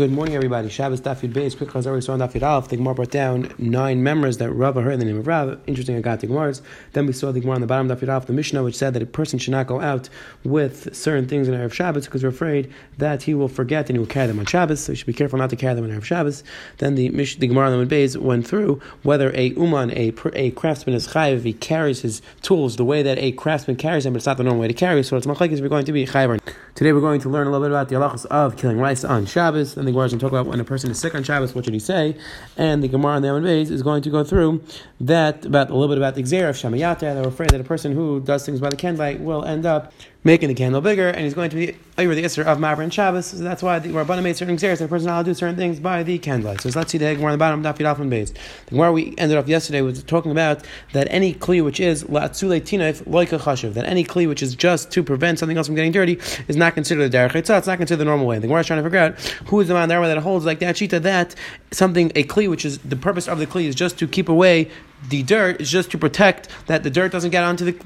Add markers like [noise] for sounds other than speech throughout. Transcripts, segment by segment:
Good morning, everybody. Shabbos Dafid Beis. Quick as already saw on Dafid Alf. The Gemara brought down nine members that Rava heard in the name of Rav. Interesting, I got the Gemara's. Then we saw the Gemara on the bottom of Dafid Alf, the Mishnah, which said that a person should not go out with certain things in Erev Shabbos because we're afraid that he will forget and he will carry them on Shabbos. So you should be careful not to carry them on Erev Shabbos. Then the Mish, the Gemara on the Beis went through whether a uman, a, a craftsman is chayiv if he carries his tools the way that a craftsman carries them, but it's not the normal way to carry. So it's machlekes we're going to be chayiv. Today we're going to learn a little bit about the halachas of killing rice on Shabbos. And the Gemara is going to talk about when a person is sick on Shabbos, what should he say? And the Gemara on the Amid Beis is going to go through that about a little bit about the Xer of Shamayata. They're afraid that a person who does things by the candlelight will end up making the candle bigger, and he's going to be over the Isser of Mavra and Shabbos. So that's why the Rabbanah made certain Xeris, that a person allowed to do certain things by the candlelight. So let's see the Gemara on the bottom, Daf and Beis. The Gemara we ended off yesterday was talking about that any Kli which is Latzule Tinef like a Chashiv, that any Kli which is just to prevent something else from getting dirty is not considered a Derech It's not considered the normal way. The Gemara is trying to figure out who is the man there that holds like that Shita that something, a Kli which is the purpose of the Kli is just to keep away the dirt, is just to protect that the dirt doesn't get onto the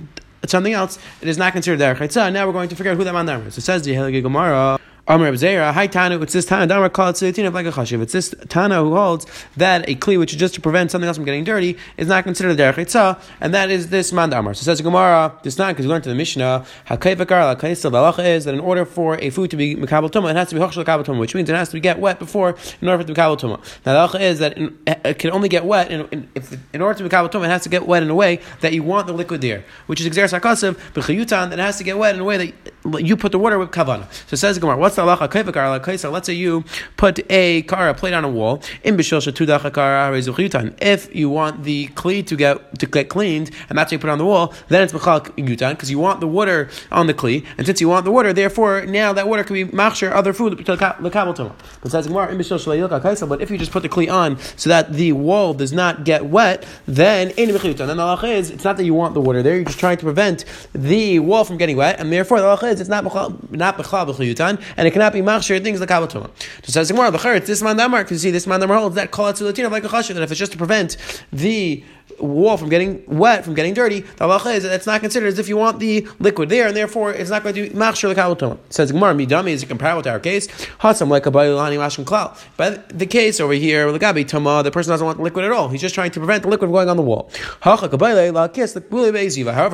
something else, it is not considered derech chaytzah. Now we're going to figure out who that man is. It says the Helgi Gemara. Amr Abzera, hi Tana, it's this Tana, Damar called Tzilatina like a Chashiv. It's this Tana who holds that a Kli, which is just to prevent something else from getting dirty, is not considered a Derech and that is this Man Damar. So says Gemara, this not because we learned to the Mishnah, Hakayvakar, Lakaisa, the is that in order for a food to be Makabal Tuma, it has to be Hochshel Tuma, which means it has to get wet before in order for it to be Makabal Tuma. Now the halacha is that in, eh, it can only get wet, in, in, if, in order to be Makabal Tuma, it has to get wet in a way that you want the liquid there, which is Exer Sarkasav, B'chayutan, that it has to get wet in a way that you put the water with Kavana. So says Gemara, what's the halacha? Let's say you put a kara a plate on a wall. In If you want the kli to get to get cleaned, and that's why you put on the wall, then it's mechal yutan because you want the water on the kli, and since you want the water, therefore now that water can be machshir other food lekabel Besides Gemara, in but if you just put the kli on so that the wall does not get wet, then in. Then the halacha is it's not that you want the water there; you're just trying to prevent the wall from getting wet, and therefore the halacha is it's not not mechal yutan, and it cannot be machshir things like Tumah. Just says Gemara, the it's this man damar, you see this man damar holds that call it to Latina like a chashiv, that if it's just to prevent the wall from getting wet, from getting dirty, the halacha is that it's not considered as if you want the liquid there, and therefore it's not going to be machshir lekabel Says Gemara, midami is it comparable to our case. Hatzam like a bayilani mashim klal. But the case over here, legabi tama, the person doesn't want the liquid at all. He's just trying to prevent the liquid from going on the wall. However,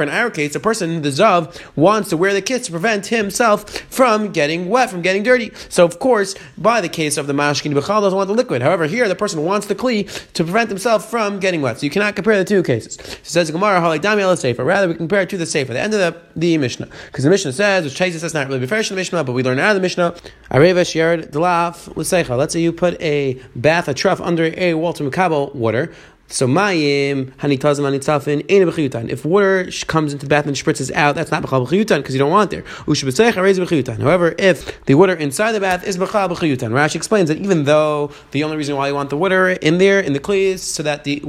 in our case, the person, the zav, wants to wear the kiss to prevent himself from getting wet, from getting dirty. So of course, by the case of the mashkin, bechal doesn't want the liquid. However, here the person wants the kli to prevent himself from getting wet. So you cannot compare the two cases. So says Gemara, Halidami al Sefer. Rather, we compare it to the Sefer, the end of the, the Mishnah. Because the Mishnah says, which chases us not really in the Mishnah, but we learn out of the Mishnah. Areva shared delaf l'seicha. Let's say you put a bath, a trough under a wall to makabel water. So mayim hanitazim hanitzafin ain't b'chiyutan. If water comes into the bath and spritzes out, that's not b'chal b'chiyutan because you don't want there. However, if the water inside the bath is b'chal b'chiyutan, Rashi explains that even though the only reason why you want the water in there in the kli is so that the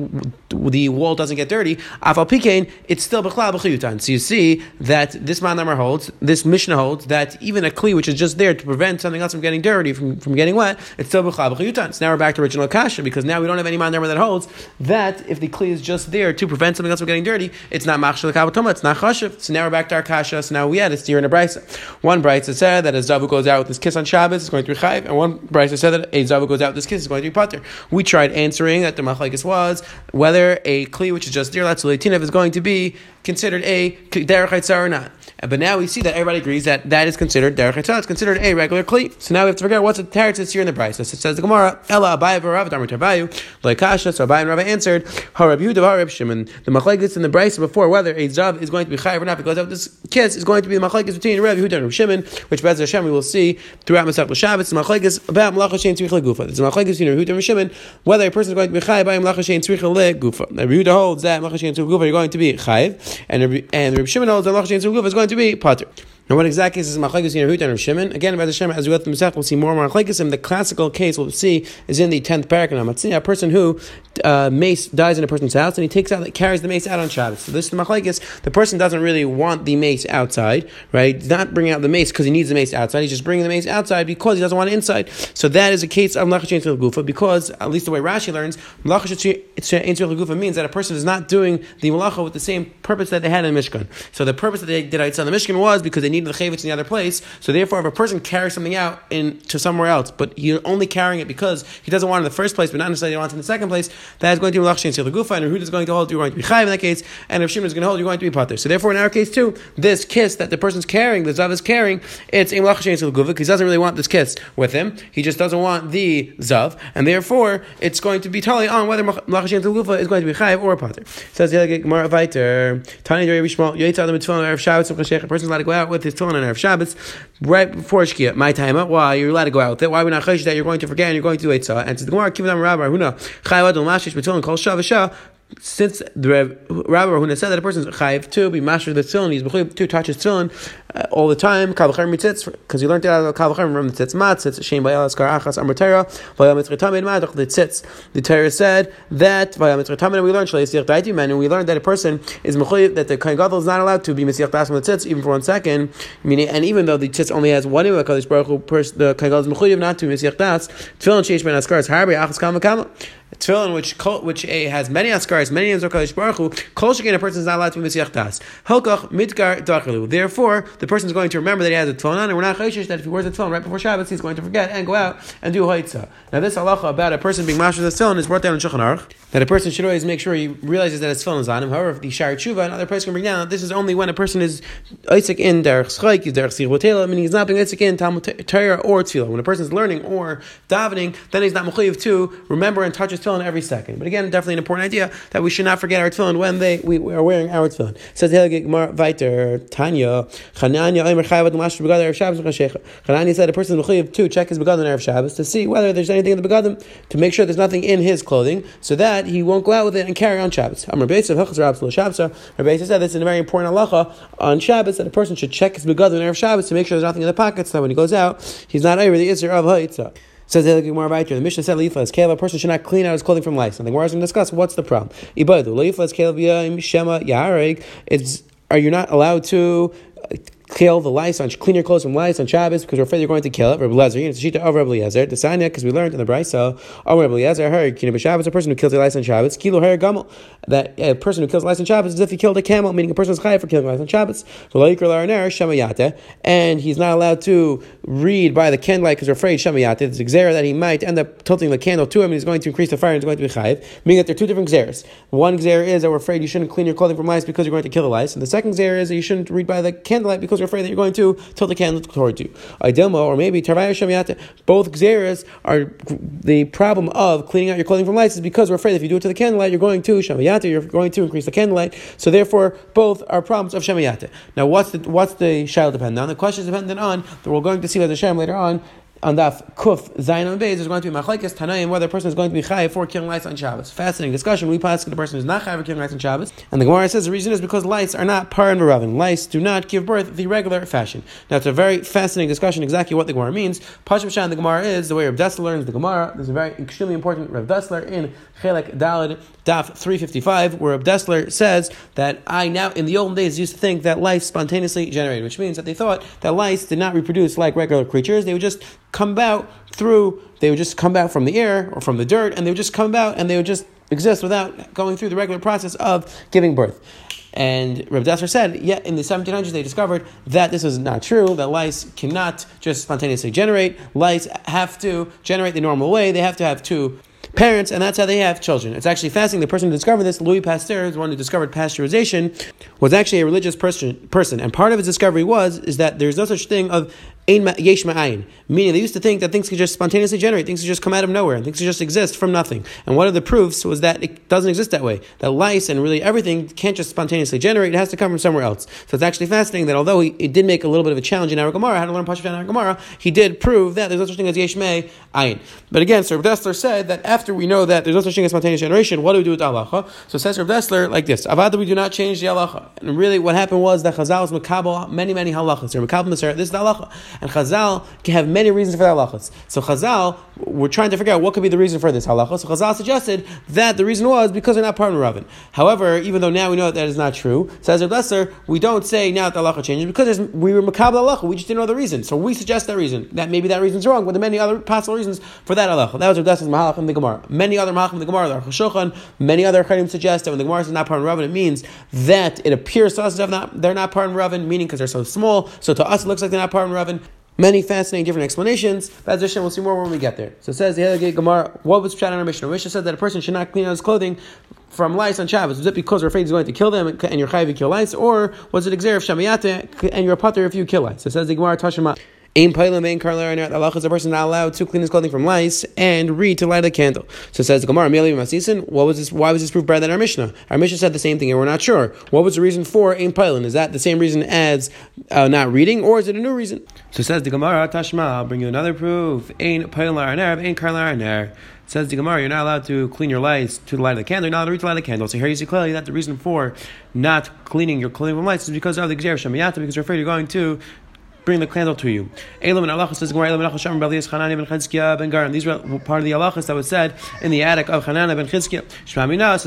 the wall doesn't get dirty, afal pikein, it's still b'chal b'chiyutan. So you see that this man number holds, this Mishnah holds that even a kli which is just there to prevent something else from getting dirty, from, from getting wet, it's still b'chal b'chiyutan. So now we're back to original kasha because now we don't have any man number that holds that if the kli is just there to prevent something else from getting dirty, it's not machshel kavatoma, it's not chashiv. So now we're back to our kasha. So now we had a steer in a brisa. One brisa said that a zavu goes out with his kiss on Shabbos, it's going to be chayiv, and one brisa said that a zavu goes out with his kiss, is going to be pater. We tried answering that the machlekes was whether a kli which is just dear latzuletinev is going to be considered a derech or not. But now we see that everybody agrees that that is considered derech etzah. It's considered a regular kli. So now we have to figure out what's the teretz here in the price. So it says the Gemara, Ella Abaye v'Rav Damar Tarvayu, like Kasha. So Abaye and Rav answered, Harab Yehuda Harab Shimon. The machlekes in the price before whether a zav is going to be chayiv or not because of this kiss is going to be the machlekes between Rav Yehuda and Rav Shimon, which Bez Hashem we will see throughout Masech Shabbos. The machlekes about malacha shein tzricha gufa. It's the machlekes between Rav Yehuda and Rav Shimon whether a person is going to be chayiv by malacha shein tzricha le gufa. Rav Yehuda holds that malacha shein tzricha gufa you're going to be chayiv, and and Rav Shimon holds that malacha shein tzricha gufa is going to be pater. Now, what exactly is Machlekes in Yehuda and Shimon? Again, by the Shem, as we go through Masech, we'll see more and more The classical case we'll see is in the tenth paragraph. A person who uh, mace dies in a person's house and he takes out, carries the mace out on Shabbos. So this is Machlekes. The person doesn't really want the mace outside, right? He's not bringing out the mace because he needs the mace outside. He's just bringing the mace outside because he doesn't want it inside. So that is a case of Mlachashin Gufa because, at least the way Rashi learns, Mlachashin Gufa means that a person is not doing the Malacha with the same purpose that they had in Mishkan. So the purpose that they did outside the Mishkan was because they needed need the chavetz in the other place. So therefore, if a person carries something out in to somewhere else, but you're only carrying it because he doesn't want it in the first place, but not necessarily wants it in the second place, that is going to be lachshin the gufa, and Yehuda is going to hold you're going to be chayv in that case, and if Shimon is going to hold you're going to be pater. So therefore, in our case too, this kiss that the person's carrying, the zav is carrying, it's in lachshin the gufa because he doesn't really want this kiss with him. He just doesn't want the zav, and therefore it's going to be totally on whether lachshin the gufa is going to be chayv or pater. Says the Gemara Viter, Tani Deri Bishmal, Yaitz Adam Mitzvah Erev Shabbos of A person's allowed to go out with his tefillin on Erev Shabbos right before Shkia. My time, why you're allowed to go out with it? Why are we not chayish that you're going to forget and you're going to do Eitzah? And to the Gemara, Kivadam Rabbi Huna, Chayavad Mashish B'Tefillin Kol Shav since the Rabbi Rahuna said that a person is chayiv to be master the tefillin, he's mechuyev to touch his tefillin uh, all the time. Kavachar mitzitz because he learned it out of kavachar from the tzitz matzitz shem bayal askar achas amar Torah vayam mitzretamin madach the tzitz. The Torah said that vayam mitzretamin we learned shalei siach daiti man and we learned that a person is mechuyev that the kohen gadol is not allowed to be mitzich das from the tzitz even for one second. Meaning, and even though the tzitz only has one imam, the kohen gadol is mechuyev not to mitzich das. Tefillin sheish ben askar is harbe achas kama kama tefillin which which a, has many askaris, many names of Kadosh Baruch Hu, kol shekin a person is not allowed to be Mesiach Das. Hilkach midgar dachalu. Therefore, the person is going to remember that he has a tefillin on, and we're not chayshish that if he wears a tefillin right before Shabbos, he's going to forget and go out and do ha'itza. Now, this halacha about a person being of the tefillin is brought down in Shulchan Aruch, that a person should always make sure he realizes that his tefillin is on him. However, if the shari tshuva, another person can bring down, this is only when a person is Isaac in derech schayk, derech sir meaning he's not being Isaac in Talmud Torah or tefillah. When a person is learning or davening, then he's not mechayiv to remember and touch his tefillin every second. But again, definitely an important idea that we should not forget our tefillin when they we, we are wearing our tefillin. Says Gemara Viter Tanya Chananya Omer Chayavad Mashur Begadim Erev Shabbos Chananya said a person is mechayiv to check his begadim Erev Shabbos to see whether there's anything in the begadim to make sure there's nothing in his clothing so that he won't go out with it and carry on Shabbos. Amar Beisav. Rabbi said this is a very important halacha on Shabbos that a person should check his begadim Erev Shabbos to make sure there's nothing in the pockets so that when he goes out he's not over the Isser of Ha'itza. Says the Gemara right here. The Mishnah said leifas kalev. A person should not clean out his clothing from lice. Gemara is going to discuss what's the problem. Ibadu kalev shema. It's are you not allowed to kill the lice on clean your clothes from lice on Shabbos because we're afraid you're going to kill it. Rabbi Lezer, it's a shita of Rabbi Lezer. The sign because we learned in the Brisa, oh Rabbi Lezer heard kina b'Shabbos, a person who kills a lice on Shabbos, kilo gamel. That a person who kills lice on Shabbos is if he killed a camel, meaning a person is chayav for killing lice on Shabbos. So laikur laraner shemayate, and he's not allowed to read by the candlelight because we're afraid shamayate. It's a that he might end up tilting the candle to him and he's going to increase the fire and he's going to be chayiv. Meaning that there are two different xeras. One xera is that we're afraid you shouldn't clean your clothing from lice because you're going to kill the lice, and the second xera is that you shouldn't read by the candlelight because you're afraid that you're going to tilt the candle toward you. Idilma, or maybe Tarvaya Shamayata, both Xeras are the problem of cleaning out your clothing from lights is because we're afraid if you do it to the candlelight, you're going to Shamayata, you're going to increase the candlelight. So therefore, both are problems of Shamayata. Now, what's the what's the shayla dependent on? The question is dependent on that we're going to see with the Shem later on on Daf Kuf Zayin on Beis, there's going to be Machlekes Tanaim whether a person is going to be Chayiv for killing lights on Shabbos. Fascinating discussion. We pass the person who's not Chayiv for killing lights on Shabbos, and the Gemara says the reason is because lights are not par and Meravin. Lights do not give birth the regular fashion. Now it's a very fascinating discussion exactly what the Gemara means. Pashim Shan the Gemara is the way Rav Dessler learns the Gemara. There's a very extremely important Rav Dessler in Chelek Dalid Daf 355 where Rav Dessler says that I now in the olden days used to think that lice spontaneously generated, which means that they thought that lice did not reproduce like regular creatures. They would just come about through, they would just come out from the air or from the dirt, and they would just come about and they would just exist without going through the regular process of giving birth. And Reb Dessler said, yeah, in the 1700s they discovered that this is not true, that lice cannot just spontaneously generate. Lice have to generate the normal way. They have to have two parents, and that's how they have children. It's actually fascinating. The person who discovered this, Louis Pasteur, the one who discovered pasteurization, was actually a religious person, person. And part of his discovery was is that there's no such thing of yesh ma'ayin. Meaning, they used to think that things could just spontaneously generate, things could just come out of nowhere, and things could just exist from nothing. And one of the proofs was that it doesn't exist that way. That lice and really everything can't just spontaneously generate, it has to come from somewhere else. So it's actually fascinating that although he, it did make a little bit of a challenge in our Gemara, how to learn Pashut in Gemara, he did prove that there's no such thing as yesh ayin. But again, Sir Dessler said that after we know that there's no such thing as spontaneous generation, what do we do with halacha? So says Sir Dessler like this: Avada, we do not change the halacha. And really, what happened was that Chazal was makabel many, many halachas. This is the halacha And Chazal can have many reasons for the halachas. So Chazal, we're trying to figure out what could be the reason for this halacha. So Chazal suggested that the reason was because they're not part of Ravin. However, even though now we know that, that is not true, says Reb Dessler, we don't say now that the halacha changes because we were makabel halacha. We just didn't know the reason. So we suggest that reason. That maybe that reason's wrong, but there are many other possible reasons for that halacha. That was Reb Dessler's mahalach in the Gemara. Many other mahalach in the Gemara, the Shulchan, many other chayyim suggest that when the Gemara is not part of Ravin, it means that it appears to us that they're not part of Ravin, meaning because they're so small. So to us, it looks like they're not part of Ravin. Many fascinating different explanations. But we'll see more when we get there. So it says the Helagate Gemara, what was Pshat on our Mishnah? Mishnah said that a person should not clean out his clothing from lice on Shabbos? Was it because we're afraid he's going to kill them and you're chayiv kill lice, or was it exer of shamayate and you're a putter if you kill lice? So it says the Gemara Tashima. Ain Pailam, Ain Allah is a person not allowed to clean his clothing from lice and read to light a candle. So says the Gemara, what was this why was this proof better than our Mishnah? Our Mishnah said the same thing and we're not sure. What was the reason for Ain Pailam? Is that the same reason as uh, not reading, or is it a new reason? So says the Gemara, Tashma, I'll bring you another proof. Ain Pailam Ain Karlar. Says the Gemara, you're not allowed to clean your lights to the light of the candle. You're not allowed to read to light the candle. So here you see clearly that the reason for not cleaning your clothing from lights is because of the Gzer Shemayata, because you're afraid you're going to bring the candle to you. These were part of the halachas that was said in the attic of Hanana ben Shmamina.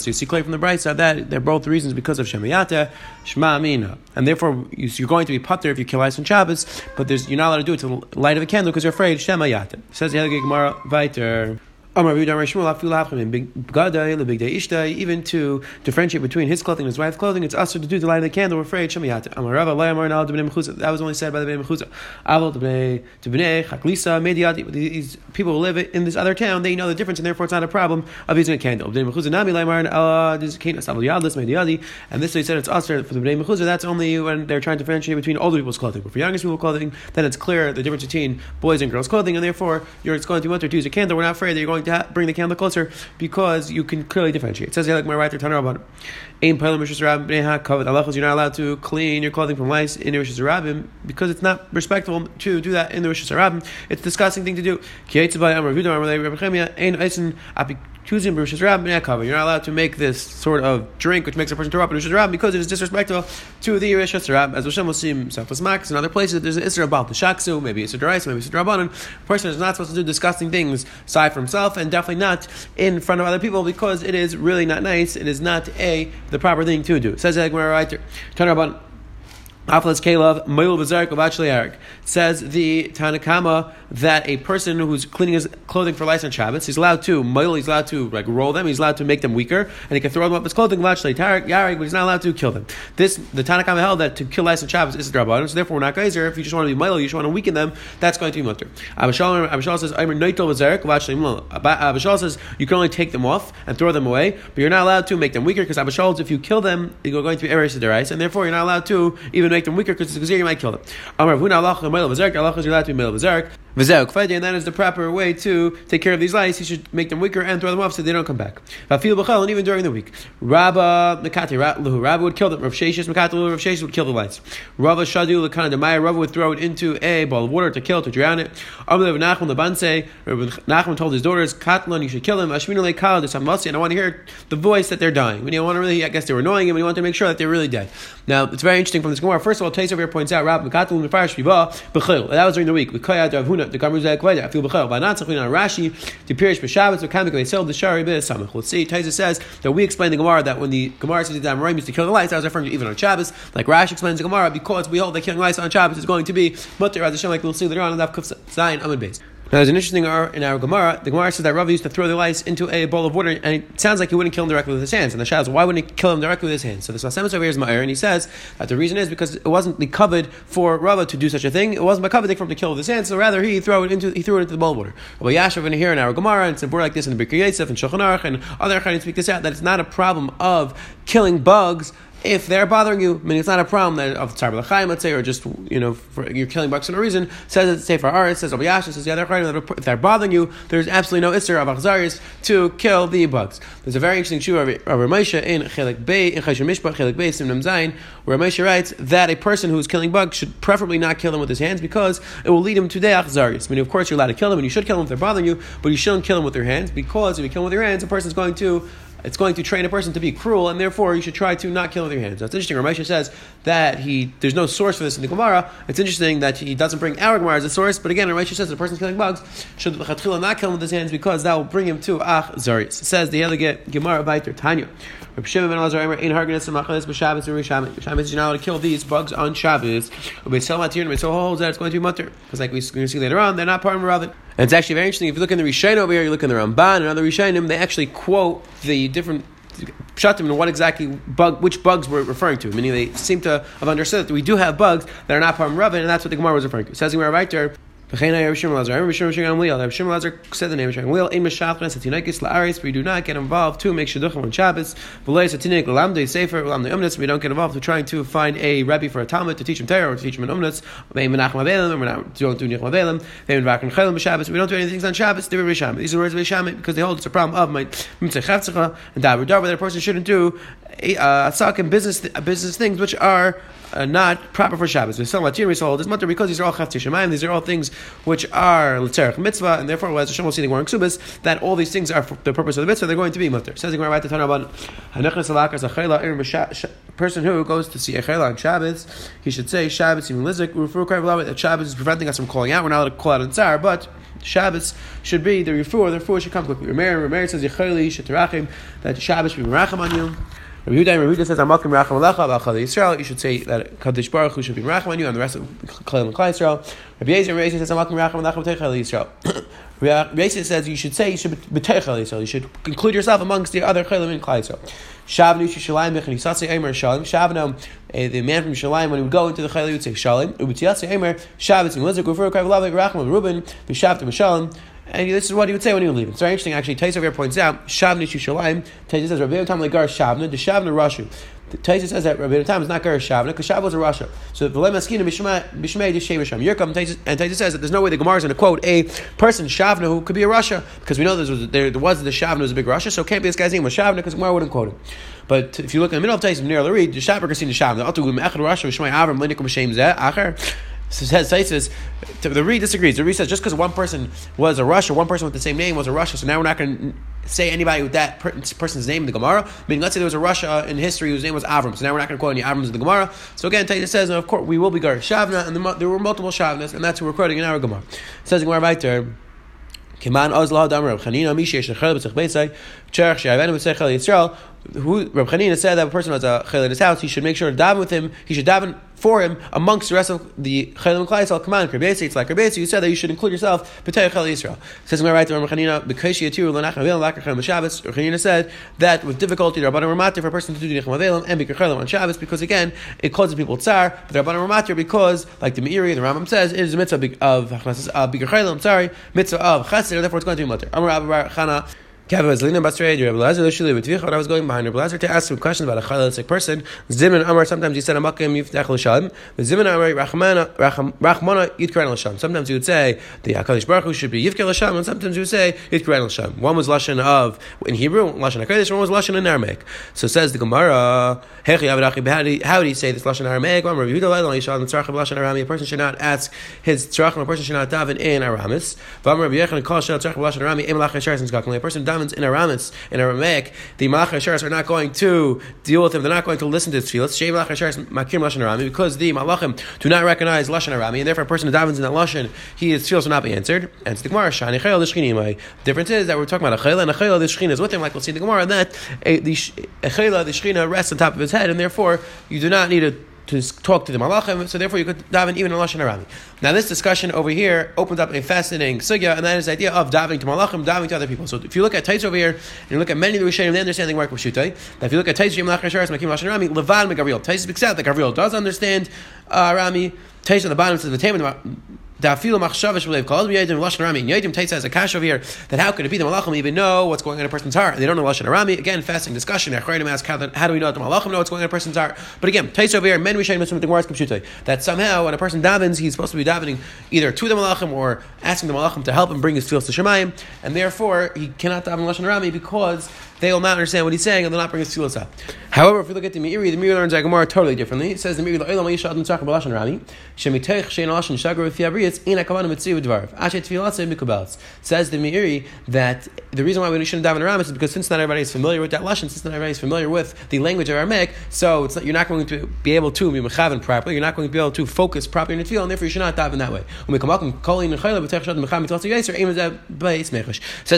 So you see clearly from the bright side that they're both reasons because of Shemiyata Shmamina. And therefore, you're going to be putter if you kill ice on Shabbos, but you're not allowed to do it to the light of a candle because you're afraid Shemayata. Says the Gemara, Viter. Even to differentiate between his clothing and his wife's clothing, it's also to do the light the candle. We're afraid. That was only said by the Bnei Mechuzah. These people who live in this other town, they know the difference, and therefore it's not a problem of using a candle. And this they said it's also for the Bnei Mechuzah. That's only when they're trying to differentiate between older people's clothing. But for younger people's clothing, then it's clear the difference between boys and girls' clothing, and therefore you're going to want to use a candle. We're not afraid that you're going to bring the candle closer because you can clearly differentiate. It says here, like my Tanur about Ain Rabbim Bnei covered halachas. You're not allowed to clean your clothing from lice in the Rishis Rabbim because it's not respectful to do that in the Rishis Rabbim. It's a disgusting thing to do. You're not allowed to make this sort of drink which makes a person throw up in Rishis Rabbim because it is disrespectful to the Rishis Rabbim. As Hashem will see himself Max in other places, there's an Isra about the Shaksu, maybe it's a Derais, maybe it's a Drabanan. A person is not supposed to do disgusting things aside from himself and definitely not in front of other people because it is really not nice. It is not a the proper thing to do. Says like right Turn about Aflas Kalev, Moil Bazark of Says the Tanakama that a person who's cleaning his clothing for lice on Shabbos, he's allowed to moil, he's allowed to like roll them, he's allowed to make them weaker, and he can throw them up his clothing, yarig, but he's not allowed to kill them. This the Tanakama held that to kill lice on Shabbos is a drabanon, so therefore we're not geyser. If you just want to be moil, you just want to weaken them, that's going to be mutter. Abba Shaul says, I'm says you can only take them off and throw them away, but you're not allowed to make them weaker because Abba Shaul, if you kill them, you're going to be erased and therefore you're not allowed to even make them weaker because you might kill them. Amar is allowed to be Mel Bazark. And that is the proper way to take care of these lice. You should make them weaker and throw them off so they don't come back. And even during the week. Rabba Makati, Rabba would kill them. Rav Sheshis Makati, Rav Sheshis would kill the lice. Rabba Shadu Lakana Demaya, Rabba would throw it into a bowl of water to kill, to drown it. Amr Nachman Labanse, Nachman told his daughters, Katlan, you should kill him. Lekal, the and I want to hear the voice that they're dying. When you want to really, I guess they were annoying him, and you want to make sure that they're really dead. Now, it's very interesting from this Gemara. First of all, over here points out, Rabba Makati, That was during the week. The Gamru Zek I feel b'chel. V'anat tzachulin on Rashi to pirish b'Shabbat so kamik they sold the shari b'Samach. Let's see. Taisa says that we explain the Gemara that when the Gemara says that Amoraim used to kill the lights, I was referring to even on Shabbos. Like Rashi explains the Gemara because we hold that killing lights on Shabbos is going to be mutter as Hashem like we'll see later on in the Kuf Zayin Amid base. Now, there's an interesting error in our Gemara. The Gemara says that Rav used to throw the lice into a bowl of water, and it sounds like he wouldn't kill him directly with his hands. And the Shah why wouldn't he kill him directly with his hands? So the Sfas Emes over here is and he says that the reason is because it wasn't the covered for Rava to do such a thing. It wasn't covered for him to kill with his hands, so rather he threw it into he threw it into the bowl of water. Well, Yashav in here in our Gemara, and it's like this in the Birkei Yosef and Shulchan Aruch and other Chayyim speak this out that it's not a problem of killing bugs if they're bothering you, I mean, it's not a problem that of tzar b'lachaim, let's say, or just you know for, you're killing bugs for no reason. Says it say for Aris, says Rabbi says the other if they're bothering you, there's absolutely no isser of achzaris to kill the bugs. There's a very interesting shua of Ramesha in Chelik Bey in Chayshim Mishpat Chelik Bey Simnam Zayin, where Ramesha writes that a person who's killing bugs should preferably not kill them with his hands because it will lead him to the achzaris. I mean, of course, you're allowed to kill them and you should kill them if they're bothering you, but you shouldn't kill them with your hands because if you kill them with your hands, a person's going to it's going to train a person to be cruel, and therefore you should try to not kill with your hands. It's interesting. Ramesha says that he there's no source for this in the Gemara. It's interesting that he doesn't bring our Gemara as a source, but again, Ramesha says the person killing bugs should not kill with his hands because that will bring him to Ach Zarius. Says the other Gemara Viter Tanya. Rabbi Shimon ben Elazar in Harganis and Machalis b'Shabbos and Rishamis. Shabbos you're not allowed to kill these bugs on Shabbos. But Sel Matir and holds that it's going to be mutter because, like we're going to see later on, they're not part of Rabbit. And it's actually very interesting. If you look in the Rishain over here, you look in the Ramban and other Rishainim, they actually quote the different pshatim and what exactly bug, which bugs we're referring to. Meaning they seem to have understood that we do have bugs that are not part of Rabbin, and that's what the Gemara was referring to. Says in right there. We do not get involved to make shidduchim on Shabbos. We don't get involved to trying to find a rabbi for a talmud to teach him Torah or to teach him an avelim. We don't do nicham avelim. B'Shabbos. We don't do anything on Shabbos. These are words of Risham because they hold it's a problem of my mitzvah chavtzacha and that a person shouldn't do a uh, and business business things which are uh, not proper for Shabbos. Sell material, we sell this matter because these are all chavti shemayim. These are all things which are l'tzerich mitzvah, and therefore, as Hashem will see the Gemara Ksubas, that all these things are for the purpose of the mitzvah. They're going to be mutter. Says the Gemara about a person who goes to see a chayla on Shabbos, he should say Shabbos even lizik that Shabbos is preventing us from calling out. We're not allowed to call out in tsar, but Shabbos should be the refu or the refu should come quickly. Rameir, Rameir says Yechayli should that Shabbos should be merachim on you. Rabbi Yehuda, Rabbi says, "Amakim racham alecha b'achal Yisrael." You should say that Kadosh Baruch Hu should be racham on you, and the rest of Klal and Klal Yisrael. Rabbi Yehuda, Rabbi says, "Amakim racham alecha b'teichel Yisrael." [coughs] Rabbi says you should say you should b'teichel Yisrael. You should include yourself amongst the other Klal and Klal Yisrael. Shavnu Shalayim Bechani Satzei Eimer Shalim. Shavnu, eh, the man from Shalayim, when he would go into the Chayil, he would say Shalim. Ubitiyatze Eimer Shabbos and Lizik Refer Kav Lavik Rachman Reuben B'Shavtim Shalim. And this is what he would say when he would leave. It's very interesting, actually. Tais over here points out, Shavni Shushalayim. Tais says, Rabbi Tam Legar Shavna, the Shavna Rashu. Taisa says that Rabbi Tam is not Gar Shavna because Shav was a Rasha. So the Lemaskina Bishmei Yishay Risham. Yerkam and Taisa says that there's no way the Gemara is going to quote a person Shavna who could be a Rasha because we know there was, there, was the Shavna was a big Rasha, so it can't be this guy's name was Shavna because Gemara wouldn't quote him. But if you look in the middle of Taisa near Larid, the Shavna see the Shavna. Atu Echad Rasha Shmei Avram Linikum Shem Zeh Acher. Says, the Reed disagrees. The Reed says just because one person was a Russia, one person with the same name was a Russia, so now we're not going to say anybody with that per- person's name in the Gemara. I mean, let's say there was a Russia in history whose name was Avram, so now we're not going to quote any Avrams in the Gemara. So again, Taita says, of course, we will be Gar Shavna, and the, there were multiple Shavnas, and that's who we're quoting in our Gemara. It says Gemara right there. Kiman Ozla Damar Rab Chanina Mishesh Shechel B'Tzech Beisai Cherach She'avenu B'Tzechel Yisrael. Who Chanina said that a person has a chel in his house, he should make sure to daven with him. He should daven for him amongst the rest of the Chaylim and Klaisal. Come on, Kerbesi, it's like Kerbesi. You said that you should include yourself. B'Tei Chel Yisrael. Says my right to Rab Chanina because Yatiru Lanach Avilam Lakar Chaylim Shabbos. Chanina said that with difficulty the Rabbanim Ramatir for a person to do Nicham Avilam and Bikar Chaylim on Shabbos because again it causes people tsar. But the Rabbanim Ramatir because like the Meiri, the Rambam says it is a mitzvah of Bikar Chaylim. Sorry, mitzvah of Chesed. Therefore, it's going to be mutter. Amar Rabbi Chana. Kevin was leaning Basrei, Rabbi Lazar Lishuli with Tvicha, I was going behind Rabbi Lazar to ask him questions about a chayletic person. Zimin Amar, sometimes he said Amakim Yiftach L'Shalom. But Zimin Amar, Rachmana Yitkaren L'Shalom. Sometimes he would say the HaKadosh Baruch should be Yivke L'Shalom, and sometimes he would say Yitkaren L'Shalom. One was Lashon of, in Hebrew, Lashon HaKadosh, one was Lashon in Aramaic. So says the Gemara, how do you say this Lashon Aramaic? One Rabbi Yehuda Leilon, Yishal, and Tzarach of Lashon Aramaic. A person should not ask his Tzarach, a person should not daven in Aramis. Vam Rabbi Yechon, Kol Shal Tzarach of Lashon Aramaic, Em Lachon Shar, since A person davens in Aramis, in Aramaic, the Malach Hasharis are not going to deal with him. They're not going to listen to his tefillas. Shem Malach Hasharis Makim Lashon Arami because the Malachim do not recognize Lashon Arami, and therefore a person who davens in that Lashon, his tefillas will not be answered. And the Gemara Shani Chayil The difference is that we're talking about a Chayil and a Chayil the Shechina is with him, like we'll see in the Gemara that a, the a the Shechina rests on top of his head, and therefore you do not need to to talk to the malachim, so therefore you could daven even in lashon arami. Now this discussion over here opens up a fascinating sugya, and that is the idea of davening to malachim, davening to other people. So if you look at Tais over here, and you look at many of the Rishonim, they understand the work of Shutai. That if you look at Tais Yom Lachar Sharas Makim Lashon Arami, Levan Megavriel. Tais speaks out that Gavriel does understand uh, Arami. Tais on the bottom says the Dafilu machshava shbelev kol yadim lashon arami. Yadim Tate says a kash over here that how could it be the malachim even know what's going on in a person's heart? They don't know lashon arami. Again, fasting discussion. Achronim ask how, how do we know that the malachim know what's going on in a person's heart? But again, Tate over here, men rishayim mitzvah Gemara's computer that somehow when a person davens, he's supposed to be davening either to the malachim or asking the malachim to help him bring his tefillos to shemayim, and therefore he cannot daven lashon arami because they will not understand what he's saying and they'll not bring his tefillos up. However, if we look at the Meiri, the Meiri learns Gemara totally differently. It says the Meiri Lo'ilam Yishad Mitzach B'Lashon Rami Shemitech Shein Lashon Shagar V'Fia Brietz Ein HaKavanah Mitziv Dvarav Ashet Tfilatze Mikubelz Says the Meiri that the reason why we shouldn't daven Aram is because since not everybody is familiar with that Lashon, since not everybody is familiar with the language of Aramaic, so it's not, you're not going to be able to be mechaven properly, you're not going to be able to focus properly in the field, and therefore you should not daven that way. When we come up and calling Says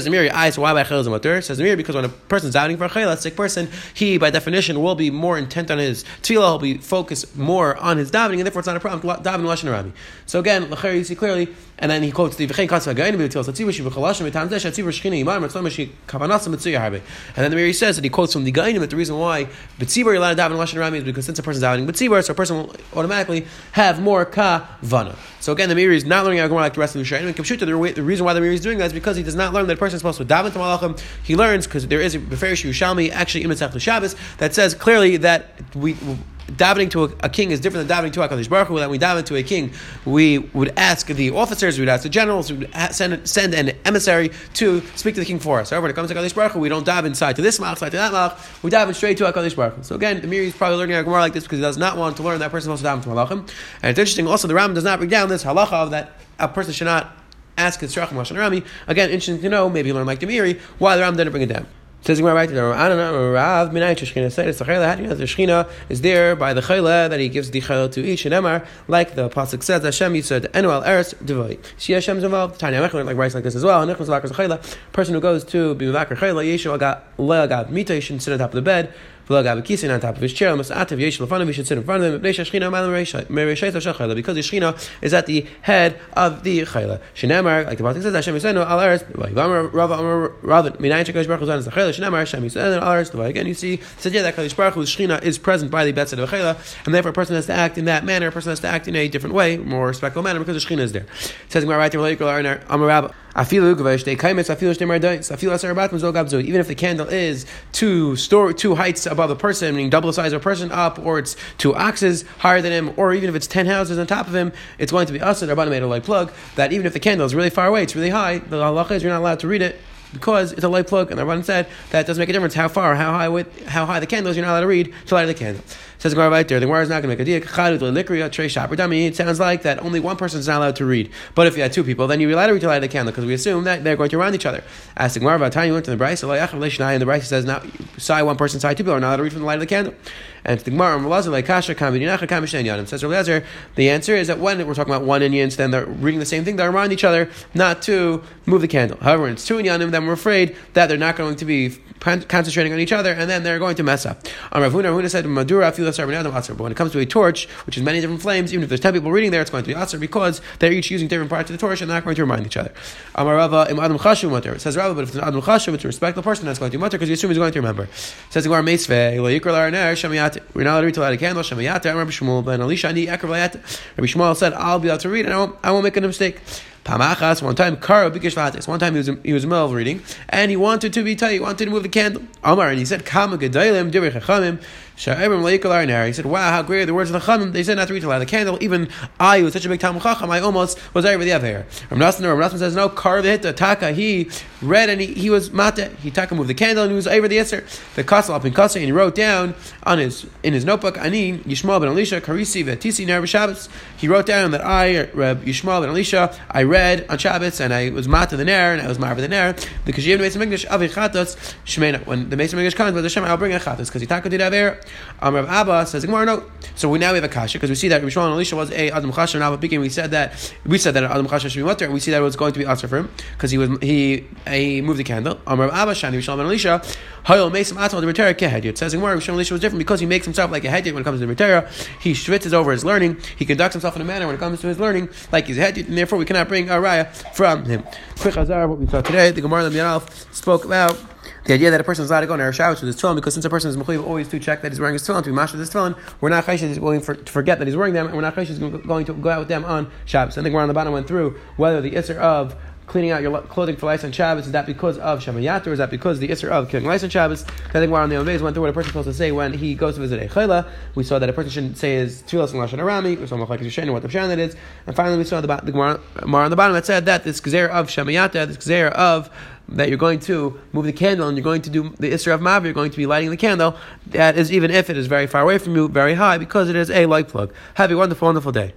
the Meiri, I, why by Chayla Zamatur? Says the Meiri, because when a person's davening for a Chayla, a sick person, he by definition will be more intent on his tefillah, he'll be focused more on his davening, and therefore it's not a problem davening lashon rami. So again, you see clearly, and then he quotes the v'chein katzva gayin b'tefillah tzivur shi v'chalashim v'tam zeh shatzivur shchina imam mitzvah shi kavanasa mitzuyah harbe. And then the Meiri says that he quotes from the gayinim that the reason why b'tzivur you're allowed to daven lashon rami is because since a person's davening b'tzivur, so a person will automatically have more kavana. So again, the Meiri is not learning Agmar like the rest of the Shayim. The, the reason why the Meiri is doing that is because he does not learn that a person is supposed to daven to Malachim. He learns because there is a Beferish Yerushalmi actually in Mitzvah Shabbos that says clearly that we davening to a, a, king is different than davening to HaKadosh Baruch Hu. When we daven to a king, we would ask the officers, we would ask the generals, we would send, send an emissary to speak to the king for us. However, when it comes to HaKadosh Baruch Hu, we don't daven inside to this malach, side to that malach. We daven straight to HaKadosh Baruch Hu. So again, the Meiri is probably learning a Gemara like this because he does not want to learn that person supposed to daven to malachim. And it's interesting also, the Ram does not bring down this halacha of that a person should not ask Shachim Lashon Rami. Again, interesting to know, maybe learn like the Meiri, why the Ram didn't bring it down. Says Gemara right there. I don't. Rav Minay Shechina the chayla. How do you know the Shechina is there by the chayla that he gives the chayla to each and Emar, like the pasuk says. Hashem said Enuel Eretz Devoy. See Hashem's involved. Tanya Mechler like writes like this as well. Vakar. Person who goes to be Mivakar chayla Yeshu Agat Leagav Mita. You should sit on top of the bed on top of his chair. Lefanav, should sit in front of him. Because the Shechina is at the head of the Chayla. Shenemar, like the Pasuk says, Hashem Yisenu al Eretz. Rather, Minayin Shekadosh Baruch Hu the Chayla. Shenemar, Hashem Yisenu al Eretz. Again, you see, yeah, that Kadosh Baruch Hu's Shechina is present by the bedside of the Chayla, and therefore a person has to act in that manner. A person has to act in a different way, more respectful manner, because the Shechina is there. It says right there, Even if the candle is two store two heights above the person, meaning double the size of a person up, or it's two oxes higher than him, or even if it's ten houses on top of him, it's going to be us. That Rabbanim made a light plug that even if the candle is really far away, it's really high. The halacha is you're not allowed to read it because it's a light plug, and the Rabbanim said that doesn't make a difference how far, how high, with, how high the candle is. You're not allowed to read to light the candle. Says Gemara right there. The Gemara is not going to make a deal. It sounds like that only one person is not allowed to read. But if you had two people, then you're allowed to read light the candle because we assume that they're going to around each other. As the Gemara you went to the Bryce, and the Bryce says now side one person, side two people are not allowed to read from the light of the candle. And the Gemara like Kasha Says Rabbi the answer is that when we're talking about one Indians, then they're reading the same thing, they're around each other, not to move the candle. However, when it's two Inyanim, then we're afraid that they're not going to be concentrating on each other, and then they're going to mess up. Um, Rav Huna said, Madura But when it comes to a torch, which is many different flames, even if there's ten people reading there, it's going to be Asr because they're each using different parts of the torch and they're not going to remind each other. Amarava Im Adam Chashu Mutter. It says Rava, but if it's an Adam Chashu, it's a respectful person that's going to Mutter because you assume he's going to remember. It says Gemara Meisve, Lo Yikra Lar We're not allowed to read light a candle. Shemiyat. Rabbi Yishmael ben Elisha Ani Ekar Rabbi Yishmael said, I'll be able to read and I won't, I won't make a mistake. Pamachas, one time, Kara Bikish One time he was, he was in the middle of reading, and he wanted to be tight, he wanted to move the candle. Amar, and he said, Kama Gedalim, Divrei Chachamim, he said, "Wow, how great are the words of the Chachamim! They said not to read to light the candle. Even I, who was such a big Talmud Chacham, I almost was over the Aver." Ram Nassan, Ram Nassan says, "No, Kar the Taka." He read and he, he was mate. He taka moved the candle and he was over the Yisr. The Kasal up in Kasal and he wrote down on his in his notebook, "Ani Yishmael ben Elisha Karisi ve'tisi ner Shabbos." He wrote down that I, Reb Yishmael ben Elisha, I read on Shabbos and I was mate the ner and I was marva the ner you have the Mason English avichatos shmena. When the Mason English comes, but the Shem, I'll bring a chatos because he taka did Aver. Um, Rav Abba says Gemara no. So we now we have a kasha because we see that Rishon and Elisha was a Adam Chasher. Now beginning we said that we said that Adam Chasher should be mutter. We see that it was going to be answer for him because he was he he moved the candle. Um, Rav Abba Shani Rishon and Elisha It says Gemara Rishon was different because he makes himself like a hedyot when it comes to the. He schwitzes over his learning. He conducts himself in a manner when it comes to his learning like he's a hedyot, and therefore we cannot bring a raya from him. Quick Hazar, what we saw today, the Gemara and spoke about the idea that a person is allowed to go in our showers with his tefillin because since a person is mechuyev always to check that he's wearing his tefillin to be mashed with his tefillin, we're not chayshish going for, to forget that he's wearing them, and we're not chayshish going to go out with them on Shabbos. I think we're on the bottom went through whether the isser of cleaning out your clothing for lice on Shabbos is that because of Shemayat or is that because the isser of killing lice on Shabbos? I think on the Omeis went through what a person is supposed to say when he goes to visit a chayla. We saw that a person shouldn't say his tefillas and lashon arami. We saw like Yishen what the pshan that is, and finally we saw the, the Gemara on the bottom that said that this gzer of Shemayat, this gzer of that you're going to move the candle and you're going to do the Isra of Mav, you're going to be lighting the candle. That is even if it is very far away from you, very high, because it is a light plug. Have a wonderful, wonderful day.